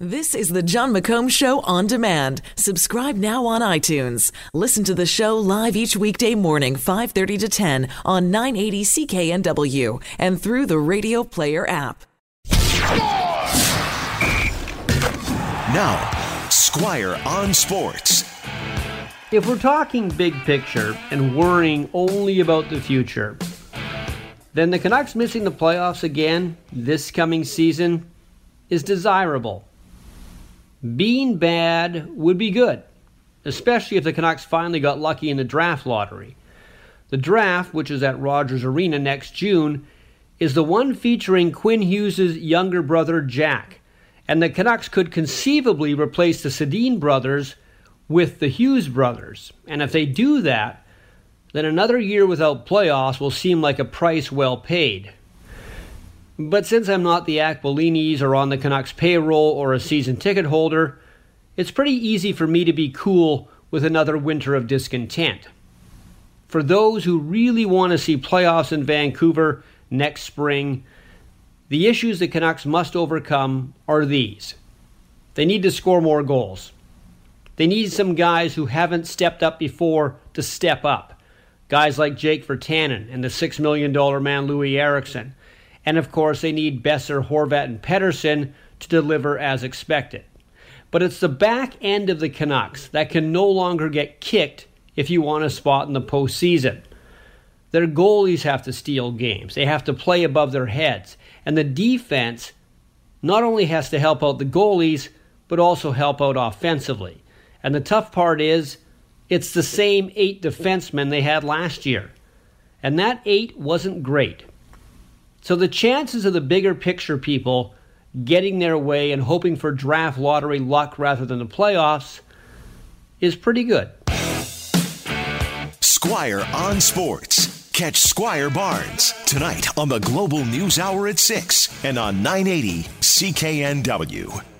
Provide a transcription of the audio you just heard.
This is the Jon McComb Show on demand. Subscribe now on iTunes. Listen to the show live each weekday morning, 5:30 to 10 on 980 CKNW and through the Radio Player app. Now, Squire on Sports. If we're talking big picture and worrying only about the future, then the Canucks missing the playoffs again this coming season is desirable. Being bad would be good, especially if the Canucks finally got lucky in the draft lottery. The draft, which is at Rogers Arena next June, is the one featuring Quinn Hughes' younger brother Jack, and the Canucks could conceivably replace the Sedin brothers with the Hughes brothers. And if they do that, then another year without playoffs will seem like a price well paid. But since I'm not the Aquilinis or on the Canucks payroll or a season ticket holder, it's pretty easy for me to be cool with another winter of discontent. For those who really want to see playoffs in Vancouver next spring, the issues the Canucks must overcome are these. They need to score more goals. They need some guys who haven't stepped up before to step up. Guys like Jake Virtanen and the $6 million man Loui Eriksson and of course, they need Boeser, Horvat, and Pettersson to deliver as expected. But it's the back end of the Canucks that can no longer get kicked if you want a spot in the postseason. Their goalies have to steal games, they have to play above their heads. And the defense not only has to help out the goalies, but also help out offensively. And the tough part is, it's the same eight defensemen they had last year. And that eight wasn't great. So the chances of the bigger picture people getting their way and hoping for draft lottery luck rather than the playoffs is pretty good. Squire on Sports. Catch Squire Barnes tonight on the Global News Hour at 6 and on 980 CKNW.